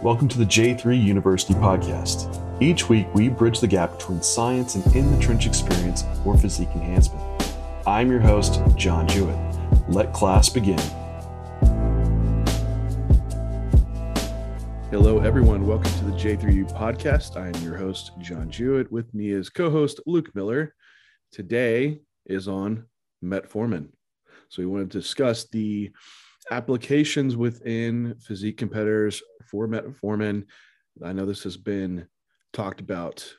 Welcome to the J3 University podcast. Each week, we bridge the gap between science and in the trench experience for physique enhancement. I'm your host, John Jewett. Let class begin. Hello, everyone. Welcome to the J3U podcast. I am your host, John Jewett. With me is co host Luke Miller. Today is on metformin. So, we want to discuss the applications within physique competitors for metformin. I know this has been talked about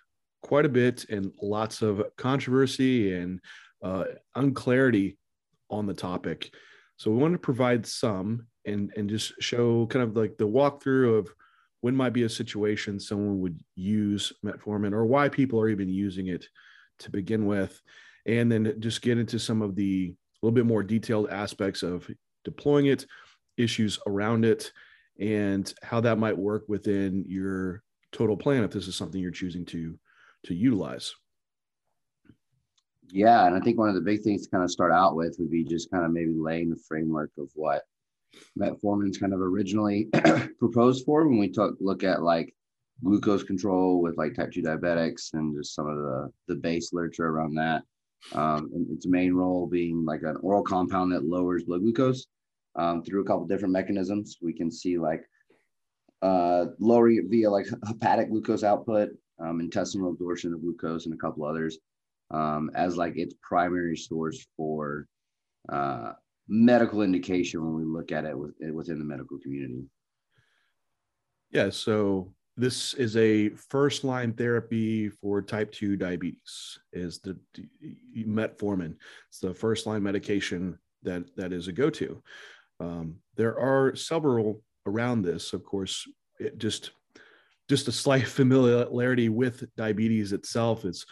quite a bit and lots of controversy and uh, unclarity on the topic. So we want to provide some and and just show kind of like the walkthrough of when might be a situation someone would use metformin or why people are even using it to begin with, and then just get into some of the a little bit more detailed aspects of deploying it, issues around it, and how that might work within your total plan if this is something you're choosing to to utilize. Yeah, and I think one of the big things to kind of start out with would be just kind of maybe laying the framework of what metformin's kind of originally proposed for when we took look at like glucose control with like type 2 diabetics and just some of the the base literature around that um, its main role being like an oral compound that lowers blood glucose um, through a couple different mechanisms. We can see like uh, lowering it via like hepatic glucose output, um, intestinal absorption of glucose, and a couple others um, as like its primary source for uh, medical indication when we look at it with, within the medical community. Yeah. So this is a first line therapy for type 2 diabetes is the metformin. It's the first line medication that that is a go-to. Um, there are several around this of course it just just a slight familiarity with diabetes itself. Is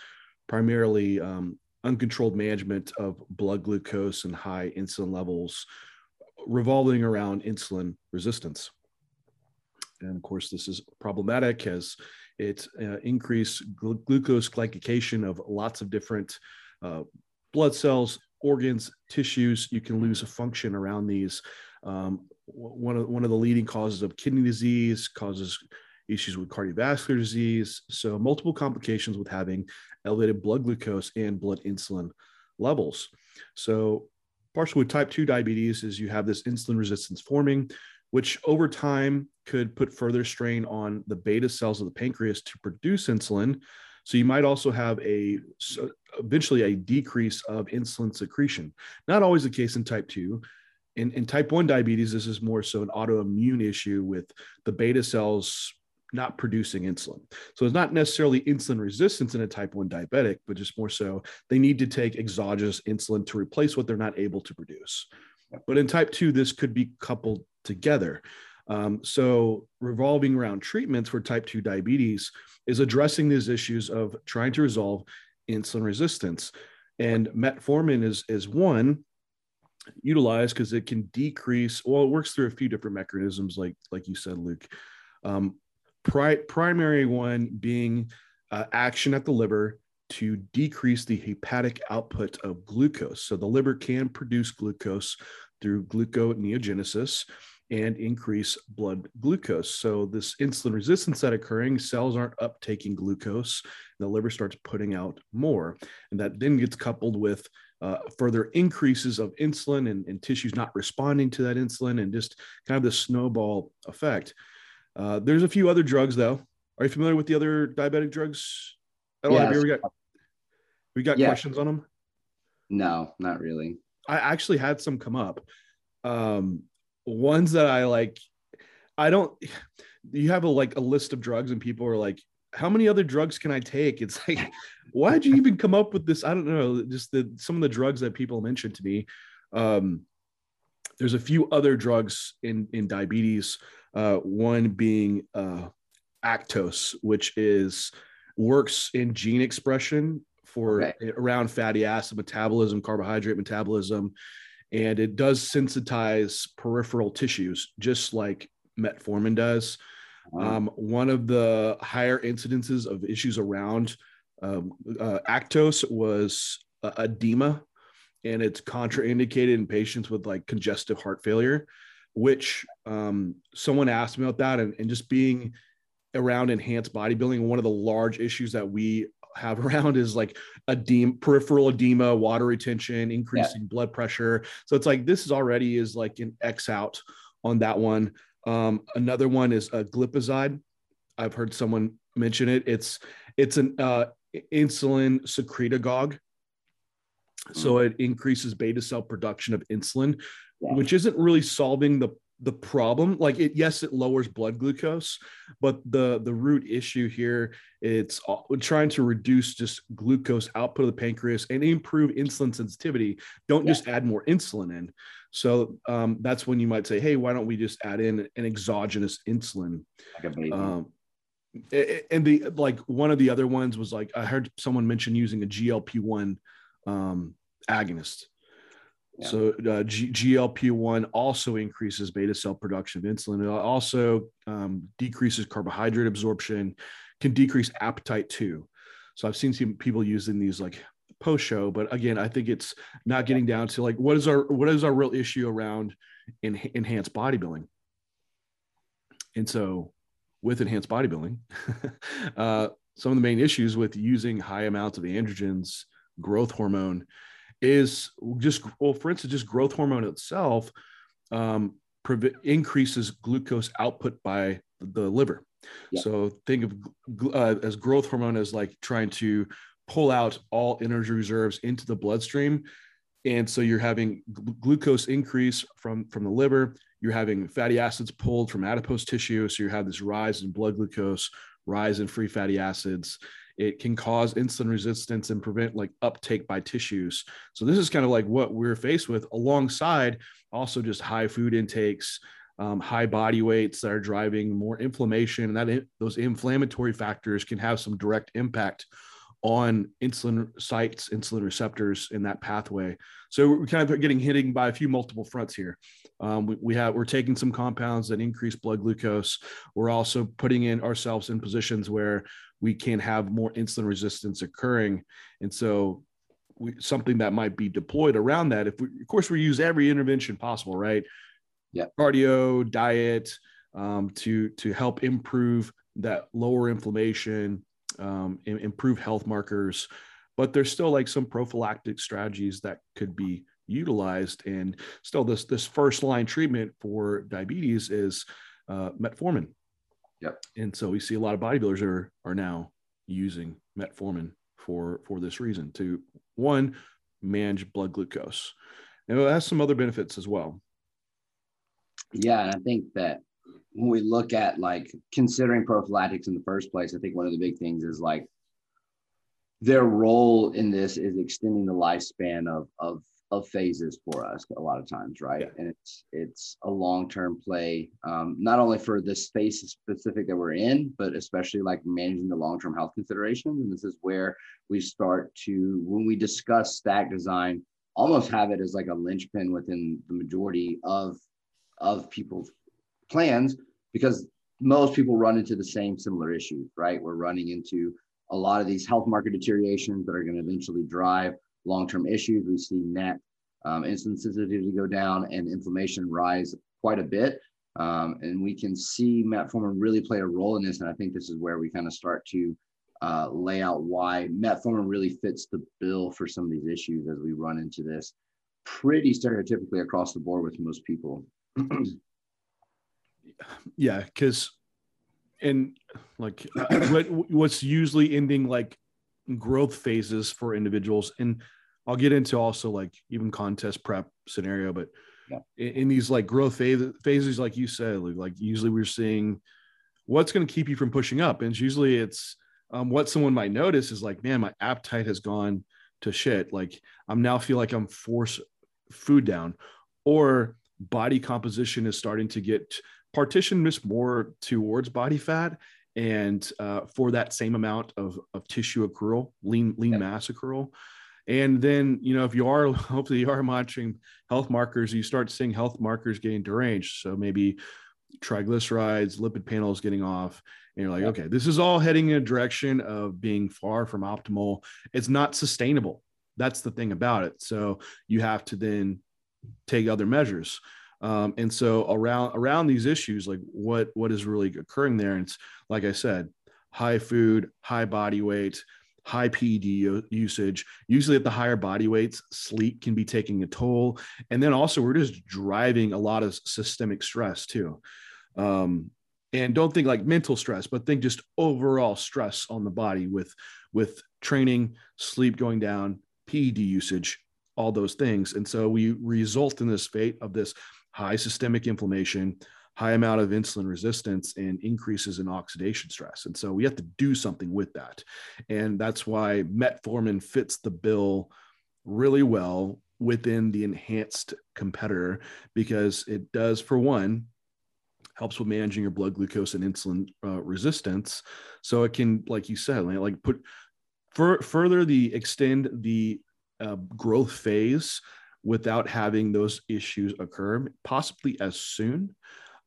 primarily um, uncontrolled management of blood glucose and high insulin levels revolving around insulin resistance and of course, this is problematic as it uh, gl- glucose glycation of lots of different uh, blood cells, organs, tissues. You can lose a function around these. Um, one of one of the leading causes of kidney disease causes issues with cardiovascular disease. So multiple complications with having elevated blood glucose and blood insulin levels. So partially with type 2 diabetes is you have this insulin resistance forming which over time could put further strain on the beta cells of the pancreas to produce insulin. So you might also have a eventually a decrease of insulin secretion. Not always the case in type 2. In, in type 1 diabetes, this is more so an autoimmune issue with the beta cells not producing insulin. So it's not necessarily insulin resistance in a type 1 diabetic, but just more so they need to take exogenous insulin to replace what they're not able to produce. But in type 2, this could be coupled together. Um, so, revolving around treatments for type 2 diabetes is addressing these issues of trying to resolve insulin resistance. And metformin is, is one utilized because it can decrease, well, it works through a few different mechanisms, like, like you said, Luke. Um, pri- primary one being uh, action at the liver to decrease the hepatic output of glucose. So the liver can produce glucose through gluconeogenesis and increase blood glucose. So this insulin resistance that occurring, cells aren't uptaking glucose, the liver starts putting out more, and that then gets coupled with uh, further increases of insulin and, and, tissues not responding to that insulin, and just kind of the snowball effect. Uh, there's a few other drugs though. Are you familiar with the other diabetic drugs? I don't yes. have you ever got. We got yeah. questions on them. No, not really. I actually had some come up. Um, ones that I like, I don't. You have a like a list of drugs, and people are like, "How many other drugs can I take?" It's like, why did you even come up with this? I don't know. Just the some of the drugs that people mentioned to me. Um, there's a few other drugs in in diabetes. Uh, one being uh, Actos, which is works in gene expression for okay. around fatty acid metabolism, carbohydrate metabolism, and it does sensitize peripheral tissues just like metformin does. Um, one of the higher incidences of issues around um, uh, Actos was uh, edema, and it's contraindicated in patients with like congestive heart failure. which um, someone asked me about that and, and just being around enhanced bodybuilding one of the large issues that we have around is like edema, peripheral edema, water retention, increasing yeah. blood pressure. So it's like this is already is like an X out on that one. Um, another one is a glipizide. I've heard someone mention it. It's it's an uh, insulin secretagogue. So mm. it increases beta cell production of insulin, yeah. which isn't really solving the the problem like it yes it lowers blood glucose but the the root issue here it's trying to reduce just glucose output of the pancreas and improve insulin sensitivity. Don't yeah. just add more insulin in. So um, that's when you might say hey why don't we just add in an exogenous insulin? Like um, and the like one of the other ones was like i heard someone mention using a glp-1 um, agonist so uh, G- GLP-1 also increases beta cell production of insulin. It also um, decreases carbohydrate absorption, can decrease appetite too. So I've seen some people using these like post show, but again, I think it's not getting down to like what is our what is our real issue around in, enhanced bodybuilding. And so with enhanced bodybuilding, uh, some of the main issues with using high amounts of androgens, growth hormone, is just well for instance just growth hormone itself um, pre- increases glucose output by the liver. Yeah. so think of uh, as growth hormone as like trying to pull out all energy reserves into the bloodstream. And so you're having gl- glucose increase from from the liver. You're having fatty acids pulled from adipose tissue. So you have this rise in blood glucose rise in free fatty acids it can cause insulin resistance and prevent like uptake by tissues. So this is kind of like what we're faced with alongside also just high food intakes, um, high body weights that are driving more inflammation. And that those inflammatory factors can have some direct impact on insulin sites, insulin receptors in that pathway. So we're kind of getting hitting by a few multiple fronts here. Um, we, we, have we're taking some compounds that increase blood glucose. We're also putting in ourselves in positions where we can have more insulin resistance occurring. And so we, something that might be deployed around that, if we, of course, we use every intervention possible, right? Yeah. Cardio, diet, um, to, to help improve that lower inflammation, um, improve health markers, but there's still like some prophylactic strategies that could be utilized. And still this, this first line treatment for diabetes is uh, metformin. Yep. And so we see a lot of bodybuilders are are now using metformin for for this reason to one manage blood glucose. And it has some other benefits as well. Yeah, and I think that when we look at like considering prophylactics in the first place, I think one of the big things is like their role in this is extending the lifespan of of of phases for us a lot of times, right? Yeah. And it's it's a long term play, um, not only for the space specific that we're in, but especially like managing the long term health considerations. And this is where we start to when we discuss stack design, almost have it as like a linchpin within the majority of of people's plans because most people run into the same similar issues, right? We're running into a lot of these health market deteriorations that are going to eventually drive long-term issues. We see net um, insulin sensitivity go down and inflammation rise quite a bit. Um, and we can see metformin really play a role in this. And I think this is where we kind of start to uh, lay out why metformin really fits the bill for some of these issues as we run into this pretty stereotypically across the board with most people. yeah, because and like what, what's usually ending like growth phases for individuals and I'll get into also like even contest prep scenario, but yeah. in, in, these like growth phase, phases, like you said, like usually we're seeing what's going to keep you from pushing up, and usually it's um, what someone might notice is like, man, my appetite has gone to shit. Like I'm now feel like I'm force food down, or body composition is starting to get partitioned just more towards body fat and uh, for that same amount of, of tissue accrual, lean lean yeah. mass accrual. And then, you know, if you are, hopefully you are monitoring health markers, you start seeing health markers getting deranged. So maybe triglycerides, lipid panels getting off. And you're like, okay, this is all heading in a direction of being far from optimal. It's not sustainable. That's the thing about it. So you have to then take other measures. Um, and so around around these issues, like what what is really occurring there, and it's like I said, high food, high body weight, high PED usage. Usually at the higher body weights, sleep can be taking a toll. And then also, we're just driving a lot of systemic stress too. Um, and don't think like mental stress, but think just overall stress on the body with with training, sleep going down, PED usage, all those things. And so we result in this fate of this high systemic inflammation, high amount of insulin resistance and increases in oxidation stress. And so we have to do something with that. And that's why metformin fits the bill really well within the enhanced competitor because it does, for one, helps with managing your blood glucose and insulin uh, resistance. So it can, like you said, like put for, further the extend the uh, growth phase without having those issues occur, possibly as soon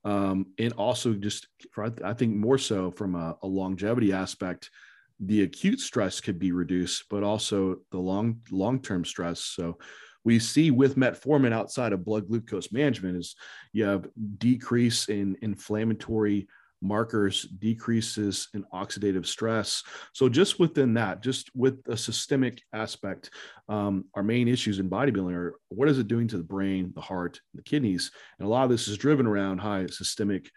um, and also just for, I think more so from a, a, longevity aspect, the acute stress could be reduced, but also the long long term stress. So we see with metformin outside of blood glucose management is you have decrease in inflammatory markers, decreases in oxidative stress. So, just within that, just with a systemic aspect, um, our main issues in bodybuilding are what is it doing to the brain, the heart, the kidneys? And a lot of this is driven around high systemic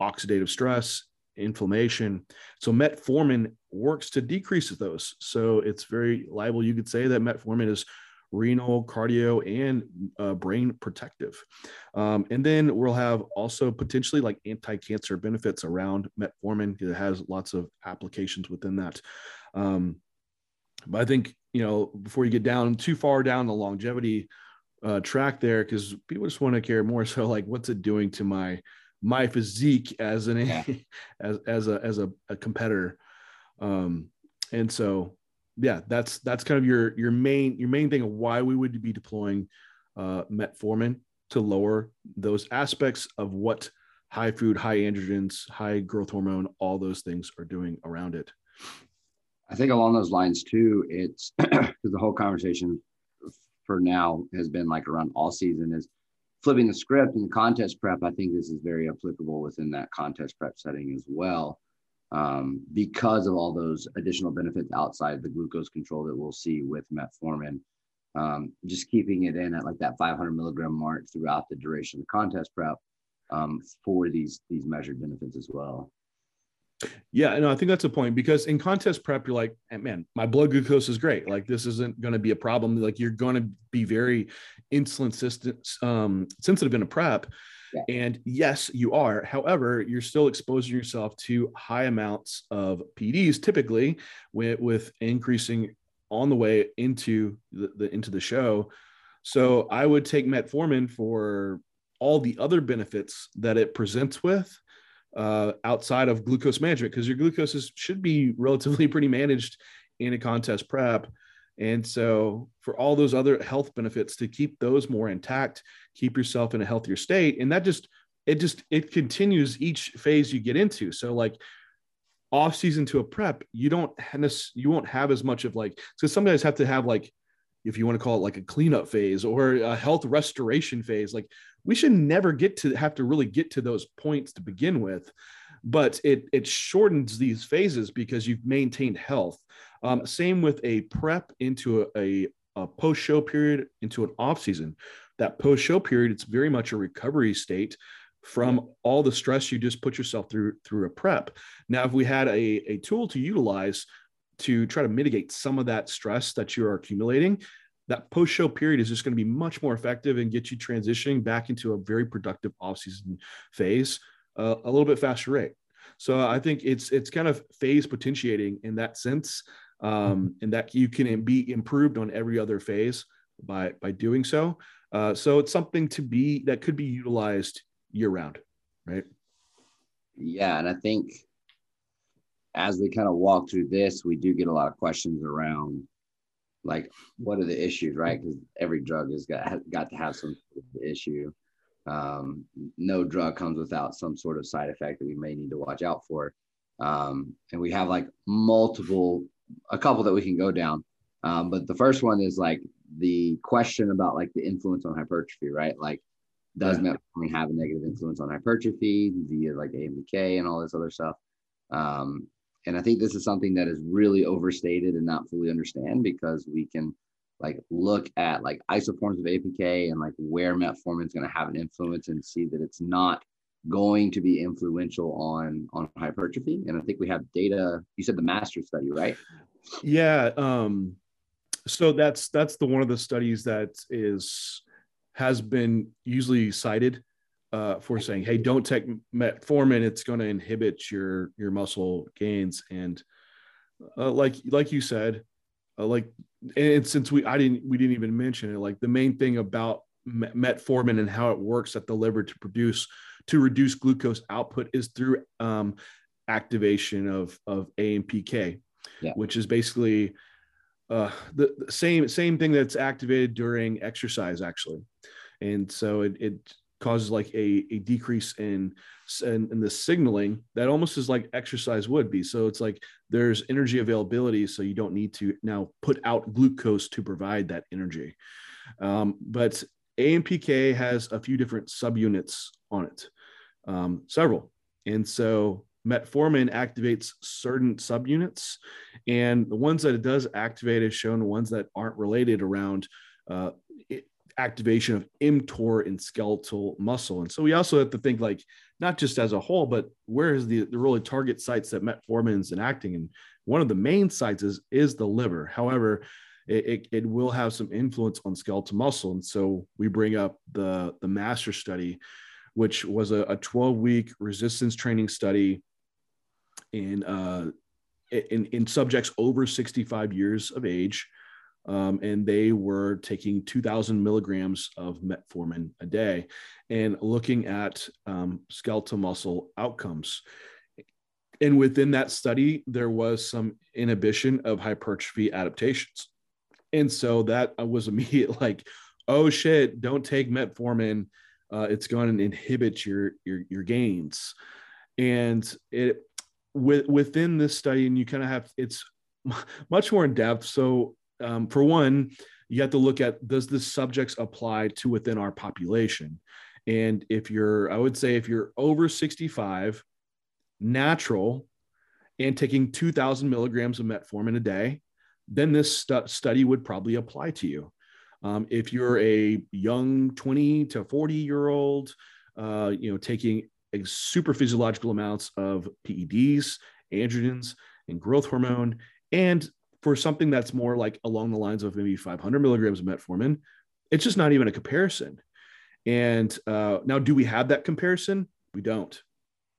oxidative stress, inflammation. So, metformin works to decrease those. So, it's very liable. You could say that metformin is renal, cardio, and uh, brain protective. Um, and then we'll have also potentially like anti-cancer benefits around metformin. It has lots of applications within that. Um, but I think you know before you get down too far down the longevity uh, track there, because people just want to care more so like what's it doing to my my physique as an yeah. as as a as a, a competitor. Um, and so yeah, that's that's kind of your your main your main thing of why we would be deploying uh, metformin to lower those aspects of what high food, high androgens, high growth hormone, all those things are doing around it. I think along those lines too, it's because the whole conversation for now has been like around all season is flipping the script and the contest prep. I think this is very applicable within that contest prep setting as well um, because of all those additional benefits outside the glucose control that we'll see with metformin. Um, just keeping it in at like that 500 milligram mark throughout the duration of the contest prep um, for these these measured benefits as well. Yeah, no, I think that's a point because in contest prep, you're like, man, my blood glucose is great. Like this isn't going to be a problem. Like you're going to be very insulin um, sensitive in a prep. Yeah. And yes, you are. However, you're still exposing yourself to high amounts of PEDs, typically with, with increasing on the way into the, the into the show. So I would take metformin for all the other benefits that it presents with uh, outside of glucose management, because your glucose is, should be relatively pretty managed in a contest prep. And so, for all those other health benefits, to keep those more intact, keep yourself in a healthier state, and that just it just it continues each phase you get into. So, like off season to a prep, you don't you won't have as much of like because some guys have to have like if you want to call it like a cleanup phase or a health restoration phase. Like we should never get to have to really get to those points to begin with but it it shortens these phases because you've maintained health um, same with a prep into a, a, a post show period into an off season. That post show period, it's very much a recovery state from all the stress you just put yourself through through a prep. Now, if we had a, a tool to utilize to try to mitigate some of that stress that you are accumulating, that post show period is just going to be much more effective and get you transitioning back into a very productive off season phase uh, a little bit faster rate. So I think it's it's kind of phase potentiating in that sense um, mm-hmm. and that you can be improved on every other phase by by doing so. Uh, so it's something to be that could be utilized year round, right? Yeah, and I think as we kind of walk through this, we do get a lot of questions around like what are the issues, right? Because every drug has got got to have some issue. Um, no drug comes without some sort of side effect that we may need to watch out for. Um, and we have like multiple a couple that we can go down. Um, but the first one is like the question about like the influence on hypertrophy, right? Like does yeah. metformin have a negative influence on hypertrophy via like AMPK and all this other stuff? Um, and I think this is something that is really overstated and not fully understand because we can like look at like isoforms of AMPK and like where metformin is going to have an influence and see that it's not going to be influential on on hypertrophy. And I think we have data. You said the master study, right? Yeah. Um, so that's that's the one of the studies that is has been usually cited uh, for saying, "Hey, don't take metformin; it's going to inhibit your your muscle gains." And uh, like like you said, uh, like and since we I didn't we didn't even mention it, like the main thing about metformin and how it works at the liver to produce to reduce glucose output is through um, activation of of AMPK, yeah. which is basically uh, the, the, same same thing that's activated during exercise actually, and so it, it causes like a, a decrease in, in, in the signaling that almost is like exercise would be. So it's like there's energy availability, so you don't need to now put out glucose to provide that energy. Um, but AMPK has a few different subunits on it, um, several, and so metformin activates certain subunits, and the ones that it does activate is shown ones that aren't related around uh, activation of mTOR in skeletal muscle. And so we also have to think like not just as a whole, but where is the, the really target sites that metformin is enacting? And one of the main sites is, is the liver. However, it, it, it, will have some influence on skeletal muscle. And so we bring up the, the master study, which was a, a 12 week resistance training study in, uh, in, in subjects over 65 years of age um, and they were taking 2,000 milligrams of metformin a day and looking at um, skeletal muscle outcomes. And within that study, there was some inhibition of hypertrophy adaptations. And so that was immediate like, oh shit, don't take metformin. Uh, it's going to inhibit your, your, your gains. And it with, within this study, and you kind of have it's much more in depth. So um, for one, you have to look at does the subjects apply to within our population? And if you're, I would say, if you're over 65, natural, and taking 2,000 milligrams of metformin a day, then this stu- study would probably apply to you. Um, if you're a young 20 to 40 year old, uh, you know, taking super physiological amounts of PEDs, androgens, and growth hormone, and for something that's more like along the lines of maybe 500 milligrams of metformin, it's just not even a comparison. And uh, now, do we have that comparison? We don't.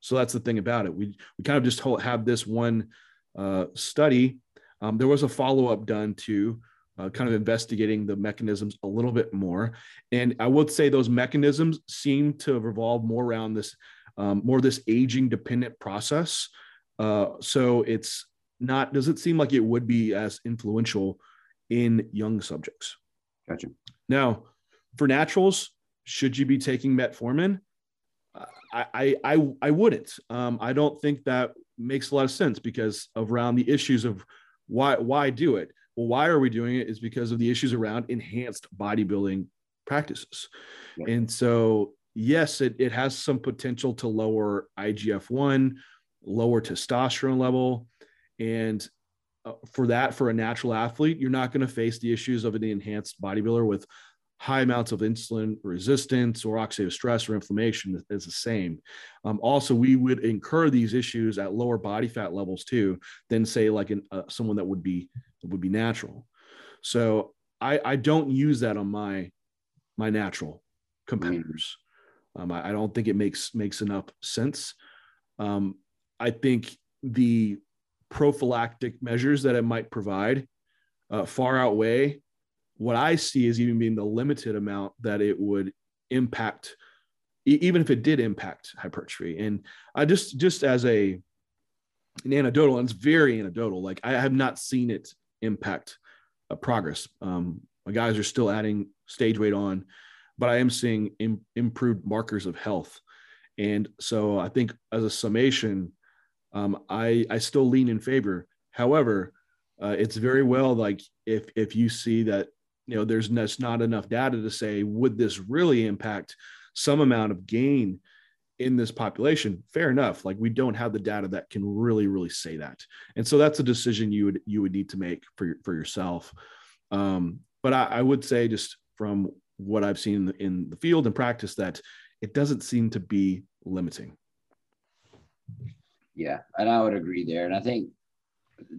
So that's the thing about it. We we kind of just have this one uh, study. Um, there was a follow up done to uh, kind of investigating the mechanisms a little bit more, and I would say those mechanisms seem to revolve more around this um, more this aging dependent process. Uh, so it's not does it seem like it would be as influential in young subjects. Gotcha. Now, for naturals, should you be taking metformin? I I I, I wouldn't. Um, I don't think that makes a lot of sense because of around the issues of why why do it. Well, why are we doing it? Is because of the issues around enhanced bodybuilding practices, and so yes, it it has some potential to lower IGF one, lower testosterone level, and uh, for that, for a natural athlete, you're not going to face the issues of an enhanced bodybuilder with high amounts of insulin resistance or oxidative stress or inflammation is the same. Um, also, we would incur these issues at lower body fat levels too than say like an, uh, someone that would be would be natural. So I, I don't use that on my my natural competitors. Um, I, I, don't think it makes makes enough sense. Um, I think the prophylactic measures that it might provide uh, far outweigh what I see as even being the limited amount that it would impact, e- even if it did impact hypertrophy. And I just, just as a an anecdotal, and it's very anecdotal. Like I have not seen it impact uh, progress. Um, my guys are still adding stage weight on, but I am seeing Im- improved markers of health. And so I think as a summation, um, I I still lean in favor. However, uh, it's very well like if if you see that you know there's just not enough data to say would this really impact some amount of gain in this population? Fair enough. Like we don't have the data that can really really say that. And so that's a decision you would you would need to make for for yourself. Um, but I, I, would say just from what i've seen in the, in the field and practice that it doesn't seem to be limiting yeah and i would agree there and i think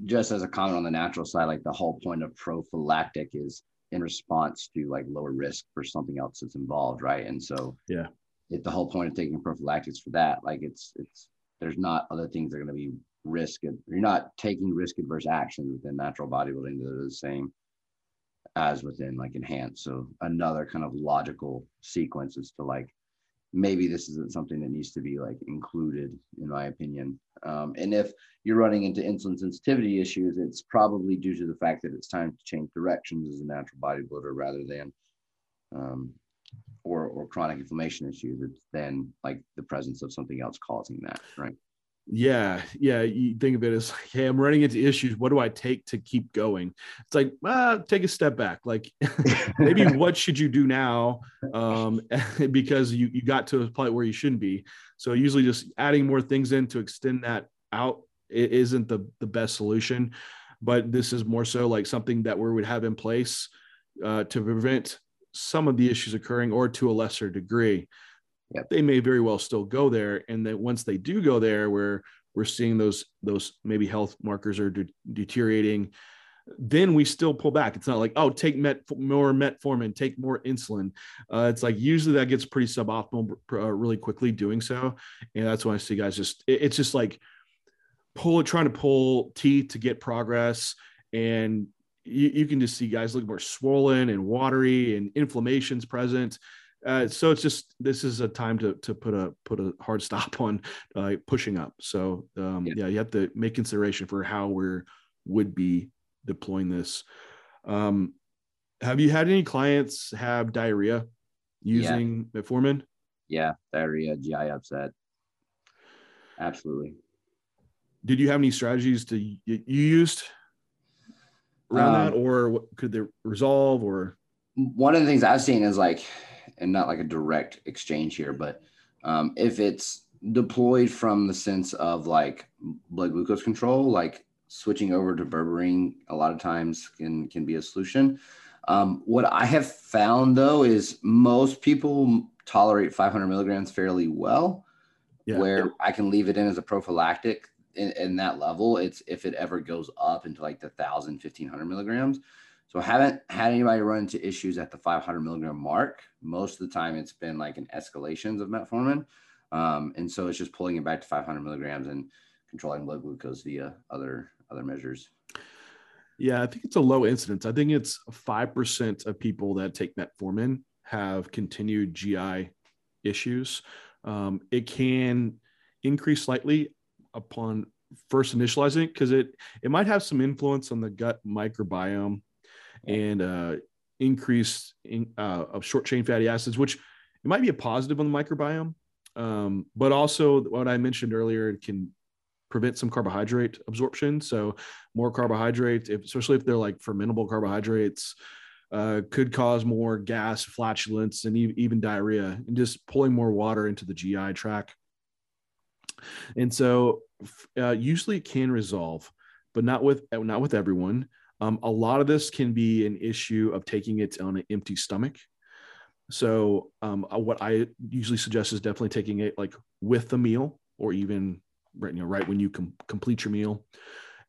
just as a comment on the natural side like the whole point of prophylactic is in response to like lower risk for something else that's involved right and so yeah it, the whole point of taking prophylactics for that. Like it's it's there's not other things that are going to be risk. You're not taking risk adverse actions within natural bodybuilding that are the same as within like enhanced. So another kind of logical sequence is to like maybe this isn't something that needs to be like included in my opinion. Um, and if you're running into insulin sensitivity issues it's probably due to the fact that it's time to change directions as a natural bodybuilder rather than um, or or chronic inflammation issues it's then like the presence of something else causing that right yeah yeah you think of it as like hey i'm running into issues. What do i take to keep going? It's like ah, take a step back. Like maybe what should you do now um, because you, you got to a point where you shouldn't be. So usually just adding more things in to extend that out it isn't the the best solution but this is more so like something that we would have in place uh, to prevent some of the issues occurring or to a lesser degree yep. they may very well still go there. And then once they do go there where we're seeing those those maybe health markers are de- deteriorating then we still pull back. It's not like oh take met more metformin take more insulin. Uh, it's like usually that gets pretty suboptimal uh, really quickly doing so. And that's when i see guys just it, it's just like pull trying to pull teeth to get progress. And you, you can just see guys look more swollen and watery and inflammation's present. Uh, so it's just this is a time to to put a put a hard stop on uh, pushing up. So um, yeah. yeah. you have to make consideration for how we're would be deploying this. Um, have you had any clients have diarrhea using yeah. metformin? Yeah, diarrhea, GI upset. Absolutely. Did you have any strategies to you used around um, that, or could they resolve? Or one of the things I've seen is like, and not like a direct exchange here, but um, if it's deployed from the sense of like blood glucose control, like switching over to berberine, a lot of times can can be a solution. Um, what I have found though is most people tolerate 500 milligrams fairly well, yeah. where I can leave it in as a prophylactic in, in, that level. It's if it ever goes up into like the 1,000, 1,500 milligrams. So I haven't had anybody run into issues at the 500 milligram mark. Most of the time, it's been like an escalations of metformin. Um, and so it's just pulling it back to 500 milligrams and controlling blood glucose via other other measures. Yeah, I think it's a low incidence. I think it's 5% of people that take metformin have continued GI issues. Um, it can increase slightly upon first initializing it because it it might have some influence on the gut microbiome and uh, increase in, uh, of short chain fatty acids, which it might be a positive on the microbiome, um, but also what I mentioned earlier, it can prevent some carbohydrate absorption. So more carbohydrates, if, especially if they're like fermentable carbohydrates, uh, could cause more gas, flatulence, and even diarrhea, and just pulling more water into the GI tract. And so uh, usually it can resolve, but not with not with everyone. Um, a lot of this can be an issue of taking it on an empty stomach. So um, uh, what I usually suggest is definitely taking it like with the meal, or even right you know right when you com- complete your meal,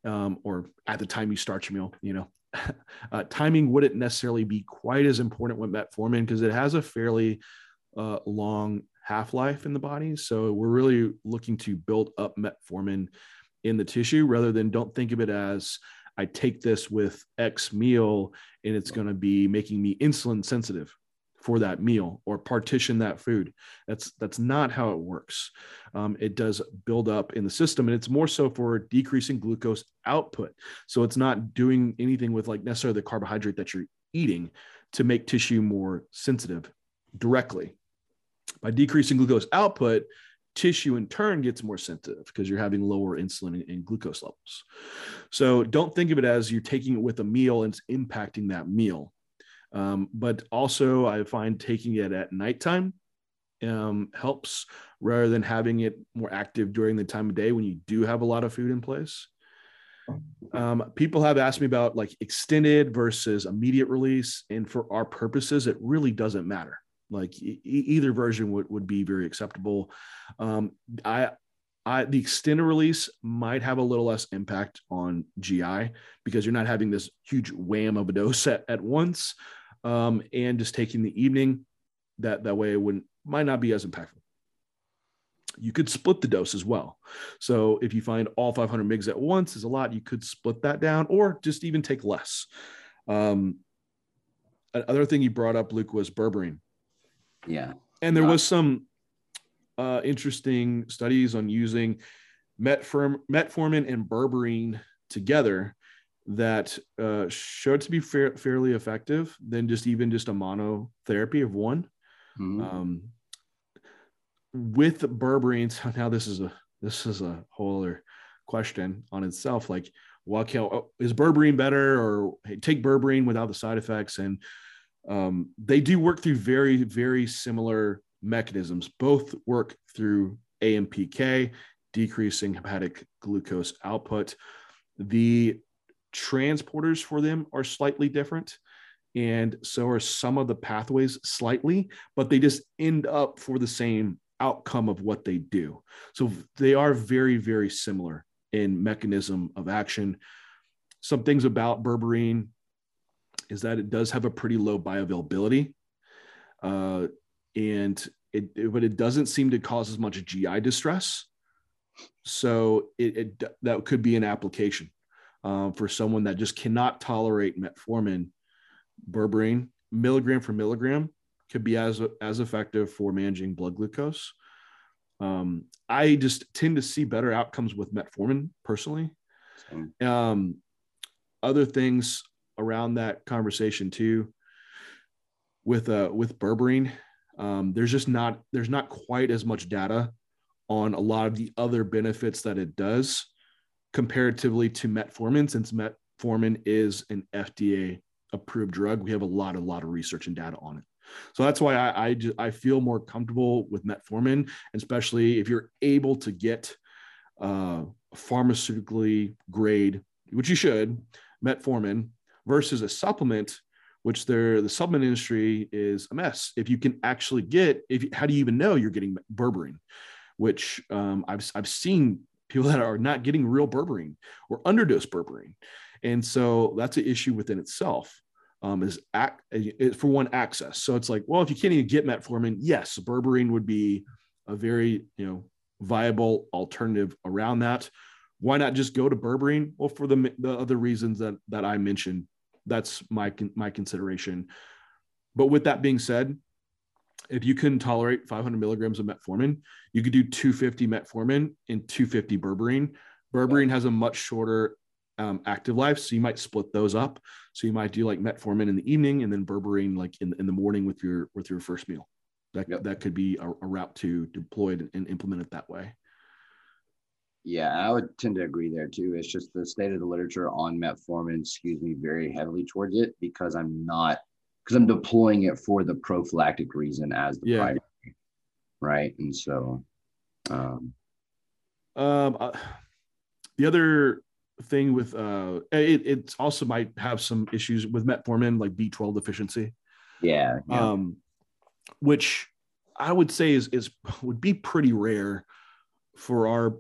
um, or at the time you start your meal. You know, uh, timing wouldn't necessarily be quite as important with metformin because it has a fairly uh, long half life in the body. So we're really looking to build up metformin in the tissue rather than don't think of it as I take this with X meal and it's going to be making me insulin sensitive for that meal or partition that food. That's that's not how it works. Um, it does build up in the system, and it's more so for decreasing glucose output. So it's not doing anything with like necessarily the carbohydrate that you're eating to make tissue more sensitive directly. By decreasing glucose output, tissue in turn gets more sensitive because you're having lower insulin and glucose levels. So don't think of it as you're taking it with a meal and it's impacting that meal. Um, but also, I find taking it at nighttime um, helps rather than having it more active during the time of day when you do have a lot of food in place. Um, people have asked me about like extended versus immediate release, and for our purposes, it really doesn't matter. Like e- either version would, would be very acceptable. Um, I, I, the extended release might have a little less impact on GI because you're not having this huge wham of a dose at, at once, um, and just taking the evening. That that way it wouldn't might not be as impactful. You could split the dose as well. So if you find all 500 mgs at once is a lot, you could split that down or just even take less. Um, another thing you brought up, Luke, was berberine. Yeah. And there was some uh, interesting studies on using metform, metformin and berberine together that uh, showed to be fair, fairly effective than just even just a monotherapy of one. Mm-hmm. Um, with berberine, so now this is a this is a whole other question on itself. Like, well, can, is berberine better, or hey, take berberine without the side effects? And um, they do work through very very similar mechanisms. Both work through AMPK, decreasing hepatic glucose output. The transporters for them are slightly different and so are some of the pathways slightly, but they just end up for the same outcome of what they do. So they are very, very similar in mechanism of action. Some things about berberine is that it does have a pretty low bioavailability, uh, and it, it, but it doesn't seem to cause as much GI distress. So it, it that could be an application uh, for someone that just cannot tolerate metformin berberine milligram for milligram could be as as effective for managing blood glucose. Um, I just tend to see better outcomes with metformin personally. Um, other things around that conversation too, with uh, with berberine, um, there's just not there's not quite as much data on a lot of the other benefits that it does comparatively to metformin, since metformin is an FDA approved drug. We have a lot, a lot of research and data on it. So that's why I I, just, I feel more comfortable with metformin, especially if you're able to get uh, pharmaceutically grade, which you should, metformin versus a supplement, which they're the supplement industry is a mess. If you can actually get, if how do you even know you're getting berberine? Which um, I've I've seen people that are not getting real berberine or underdose berberine, and so that's an issue within itself um, is act, for one access. So it's like, well, if you can't even get metformin, yes, berberine would be a very you know viable alternative around that. Why not just go to berberine? Well, for the the other reasons that that I mentioned, that's my my consideration. But with that being said, if you can tolerate 500 milligrams of metformin, you could do 250 metformin and 250 berberine. Berberine has a much shorter um, active life. So you might split those up. So you might do like metformin in the evening and then berberine like in, in the morning with your with your first meal. That yep. that could be a, a route to deploy and, and implement it that way. Yeah, I would tend to agree there too. It's just the state of the literature on metformin skews me very heavily towards it because I'm not because I'm deploying it for the prophylactic reason as the yeah. primary, right? And so, um, um, uh, the other thing with uh it, it also might have some issues with metformin like b12 deficiency yeah, yeah. um which i would say is is would be pretty rare for our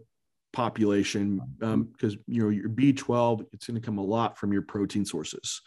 population um because you know your b12 it's going to come a lot from your protein sources.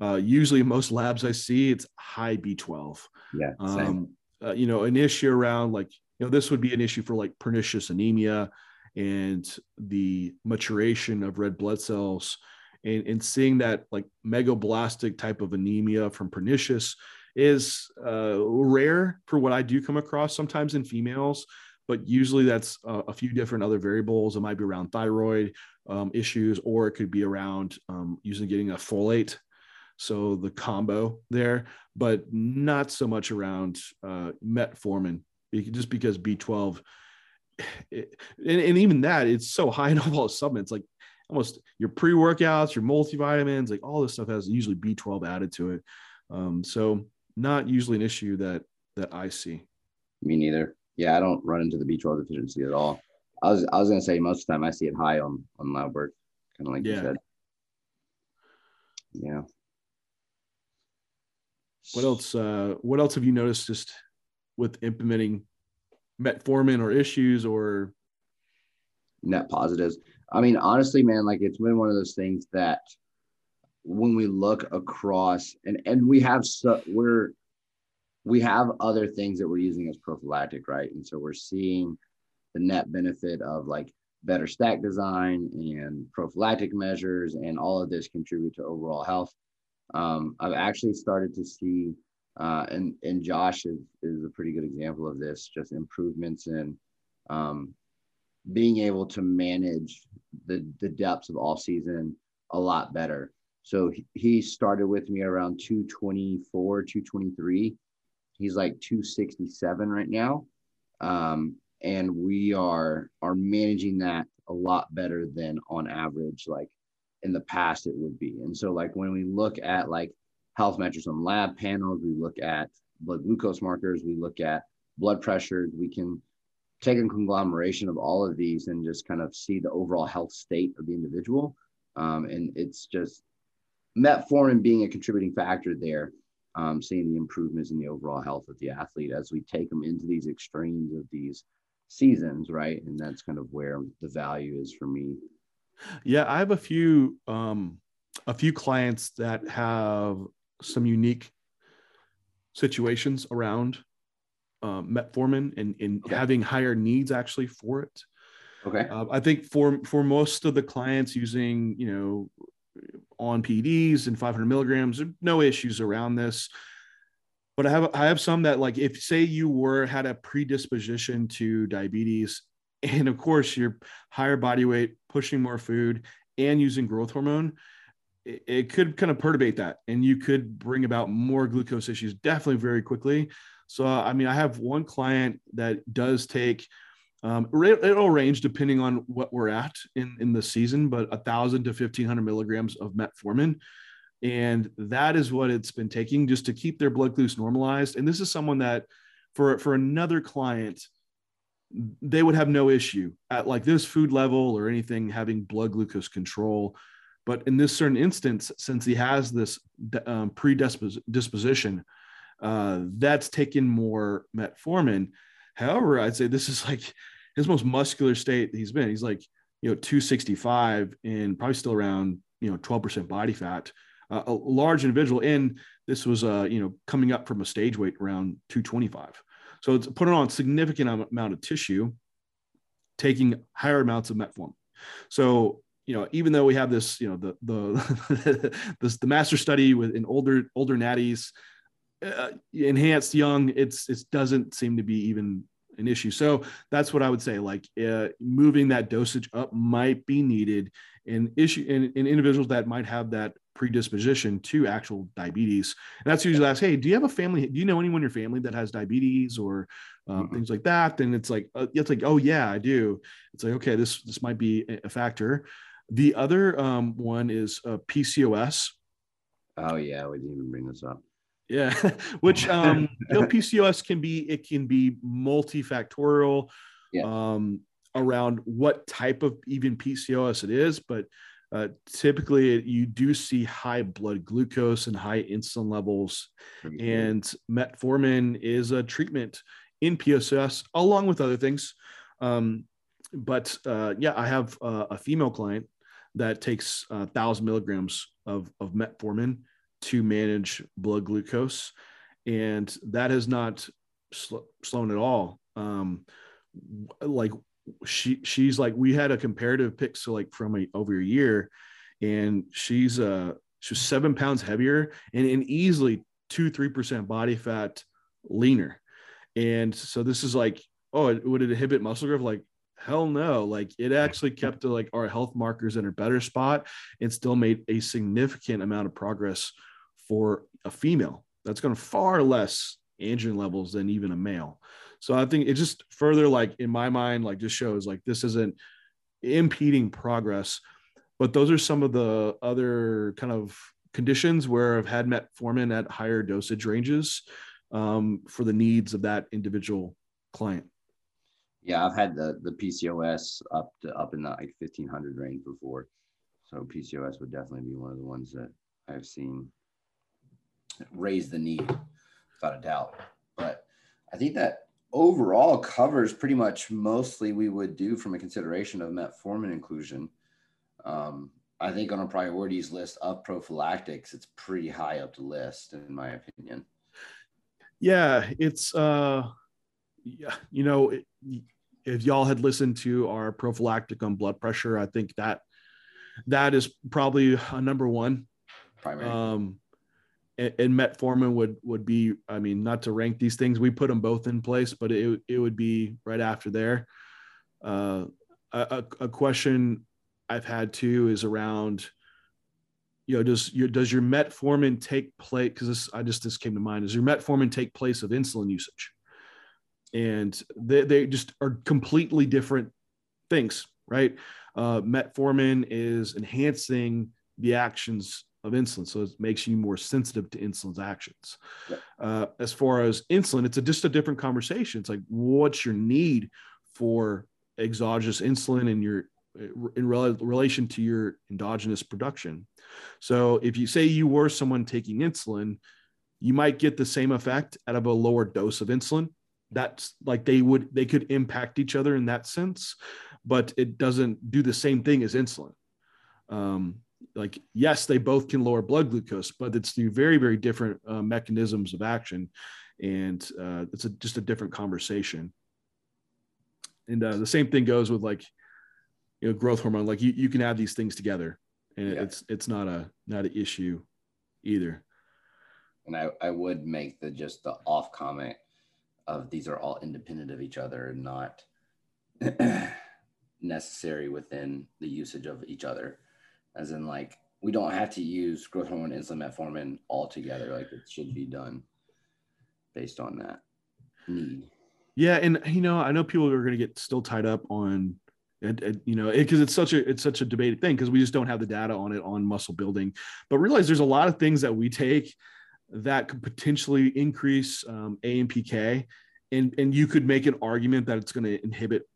Uh usually most labs i see it's high b12 yeah um uh, you know an issue around like you know this would be an issue for like pernicious anemia and the maturation of red blood cells and, and seeing that like megaloblastic type of anemia from pernicious is uh, rare for what I do come across sometimes in females, but usually that's a, a few different other variables. It might be around thyroid um, issues, or it could be around um, using getting a folate. So the combo there, but not so much around uh, metformin, just because B12 it, and, and, even that it's so high in all supplements like almost your pre-workouts your multivitamins like all this stuff has usually b12 added to it um, so not usually an issue that that i see Me neither. Yeah, I don't run into the B12 deficiency at all. I was I was gonna say most of the time I see it high on on lab work, kind of like yeah. you said. Yeah. What else? Uh, what else have you noticed just with implementing metformin or issues or net positives? I mean, honestly, man, like it's been one of those things that when we look across and and we have so we're we have other things that we're using as prophylactic, right? And so we're seeing the net benefit of like better stack design and prophylactic measures, and all of this contribute to overall health. Um, I've actually started to see, uh, and and Josh is is a pretty good example of this, just improvements in um, being able to manage the the depths of off season a lot better. So he started with me around 224, 223. He's like 267 right now. Um, and we are are managing that a lot better than on average like in the past it would be. And so like when we look at like health metrics on lab panels, we look at blood glucose markers, we look at blood pressure, we can take a conglomeration of all of these and just kind of see the overall health state of the individual. Um, and it's just metformin being a contributing factor there, um, seeing the improvements in the overall health of the athlete as we take them into these extremes of these seasons, right? And that's kind of where the value is for me. Yeah, I have a few um, a few clients that have some unique situations around um, metformin and, and okay. having higher needs actually for it. Okay. Uh, I think for for most of the clients using you know on PEDs and 500 milligrams, no issues around this. But I have I have some that like if say you were had a predisposition to diabetes, and of course you're higher body weight, pushing more food, and using growth hormone, it, it could kind of perturbate that, and you could bring about more glucose issues definitely very quickly. So I mean, I have one client that does take um, it'll range depending on what we're at in, in the season, but a thousand to 1500 milligrams of metformin. And that is what it's been taking just to keep their blood glucose normalized. And this is someone that for, for another client, they would have no issue at like this food level or anything having blood glucose control. But in this certain instance, since he has this um, predisposition, uh, that's taken more metformin. However, I'd say this is like his most muscular state he's been. He's like, you know, 265 and probably still around, you know, 12% body fat. Uh, a large individual. And this was, uh, you know, coming up from a stage weight around 225. So it's putting on significant amount of tissue, taking higher amounts of metformin. So, you know, even though we have this, you know, the the this the master study with in older older natties, uh, enhanced young, it's it doesn't seem to be even an issue. So that's what I would say. Like uh, moving that dosage up might be needed in issue in, in, individuals that might have that predisposition to actual diabetes. And that's usually asked, hey, do you have a family? Do you know anyone in your family that has diabetes or um, mm-hmm. things like that? Then it's like uh, it's like, oh yeah, I do. It's like okay, this this might be a factor. The other um, one is uh, PCOS. Oh yeah, we didn't even bring this up. Yeah, which um, you know, PCOS can be it can be multifactorial yeah. um, around what type of even PCOS it is, but uh, typically it, you do see high blood glucose and high insulin levels, and metformin is a treatment in PCOS along with other things. Um, but uh, yeah, I have uh, a female client that takes a thousand milligrams of, of metformin to manage blood glucose, and that has not sl- slowed at all. Um, like she she's like we had a comparative pick so like from a over a year, and she's uh she's seven pounds heavier and, and easily two three percent body fat leaner, and so this is like oh would it inhibit muscle growth? Like hell no. Like it actually kept to like our health markers in a better spot and still made a significant amount of progress for a female. That's going to far less androgen levels than even a male. So I think it just further, like in my mind, like just shows like this isn't impeding progress. But those are some of the other kind of conditions where I've had metformin at higher dosage ranges um, for the needs of that individual client. Yeah, I've had the the PCOS up to up in the like 1500 range before. So PCOS would definitely be one of the ones that I've seen raise the need without a doubt. But I think that overall covers pretty much mostly we would do from a consideration of metformin inclusion. Um, I think on a priorities list of prophylactics, it's pretty high up the list, in my opinion. Yeah, it's uh, yeah, you know, if y'all had listened to our prophylactic on blood pressure, I think that that is probably a number one. Primary. Um, and, metformin would would be, I mean, not to rank these things, we put them both in place, but it it would be right after there. Uh, a, a question I've had too is around, you know, does your does your metformin take place? Because I just this came to mind. Does your metformin take place of insulin usage? And they they just are completely different things, right? Uh, metformin is enhancing the actions of insulin, so it makes you more sensitive to insulin's actions. Uh, as far as insulin, it's a, just a different conversation. It's like, what's your need for exogenous insulin in your in relation to your endogenous production. So if you say you were someone taking insulin, you might get the same effect out of a lower dose of insulin. That's like they would they could impact each other in that sense, but it doesn't do the same thing as insulin. Um, like yes, they both can lower blood glucose, but it's through very very different uh, mechanisms of action, and uh, it's a, just a different conversation. And uh, the same thing goes with like you know growth hormone like you, you can add these things together and yeah. it's it's not a not an issue either and I, I would make the just the off comment of these are all independent of each other and not necessary within the usage of each other as in like we don't have to use growth hormone insulin metformin all together like it should be done based on that need. Yeah and you know i know people are going to get still tied up on and, you know because it, it's such a it's such a debated thing because we just don't have the data on it on muscle building. But realize there's a lot of things that we take that could potentially increase um, AMPK and and you could make an argument that it's going to inhibit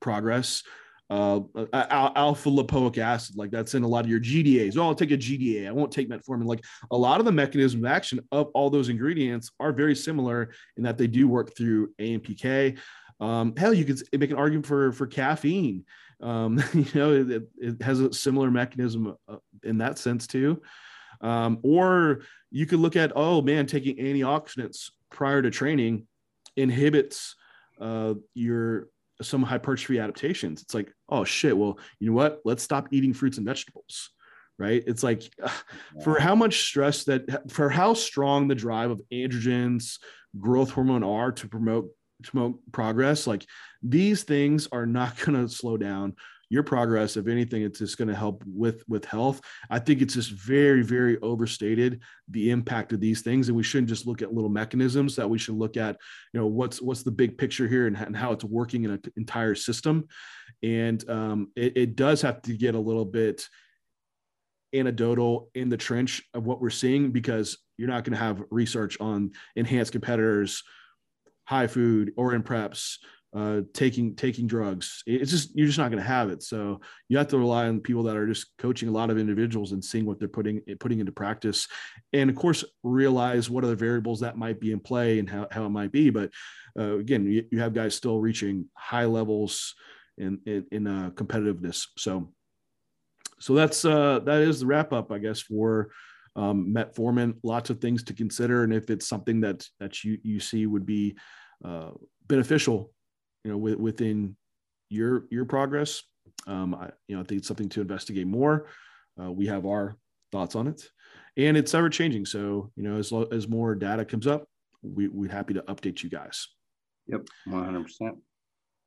progress uh, alpha lipoic acid, like that's in a lot of your GDAs. Oh, I'll take a GDA. I won't take metformin. Like a lot of the mechanism of action of all those ingredients are very similar in that they do work through AMPK. Um, hell, you could make an argument for for caffeine. Um, you know, it, it, has a similar mechanism uh, in that sense too. Um, or you could look at, oh man, taking antioxidants prior to training inhibits uh, your some hypertrophy adaptations. It's like, oh shit, well, you know what? Let's stop eating fruits and vegetables. Right. It's like for how much stress that for how strong the drive of androgens, growth hormone are to promote promote progress like these things are not going to slow down your progress if anything it's just going to help with with health. I think it's just very very overstated the impact of these things and we shouldn't just look at little mechanisms that we should look at you know what's what's the big picture here and, and how it's working in an entire system. And um, it, it does have to get a little bit anecdotal in the trench of what we're seeing because you're not going to have research on enhanced competitors high food or in preps uh, taking taking drugs. It's just you're just not going to have it. So you have to rely on people that are just coaching a lot of individuals and seeing what they're putting putting into practice, and of course realize what other variables that might be in play and how, how it might be. But uh, again, you, you, have guys still reaching high levels in in, in uh, competitiveness. So so that's uh, that is the wrap up, I guess, for um, metformin. Lots of things to consider, and if it's something that that you you see would be uh, beneficial, you know, within your your progress. Um, I, you know, I think it's something to investigate more. Uh, we have our thoughts on it, and it's ever changing. So, you know, as lo- as more data comes up, we we're happy to update you guys. Yep, one hundred percent.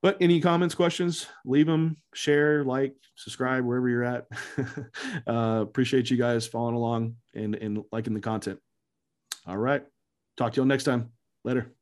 But any comments, questions, leave them, share, like, subscribe wherever you're at. uh, appreciate you guys following along and, and liking the content. All right. Talk to you all next time. Later.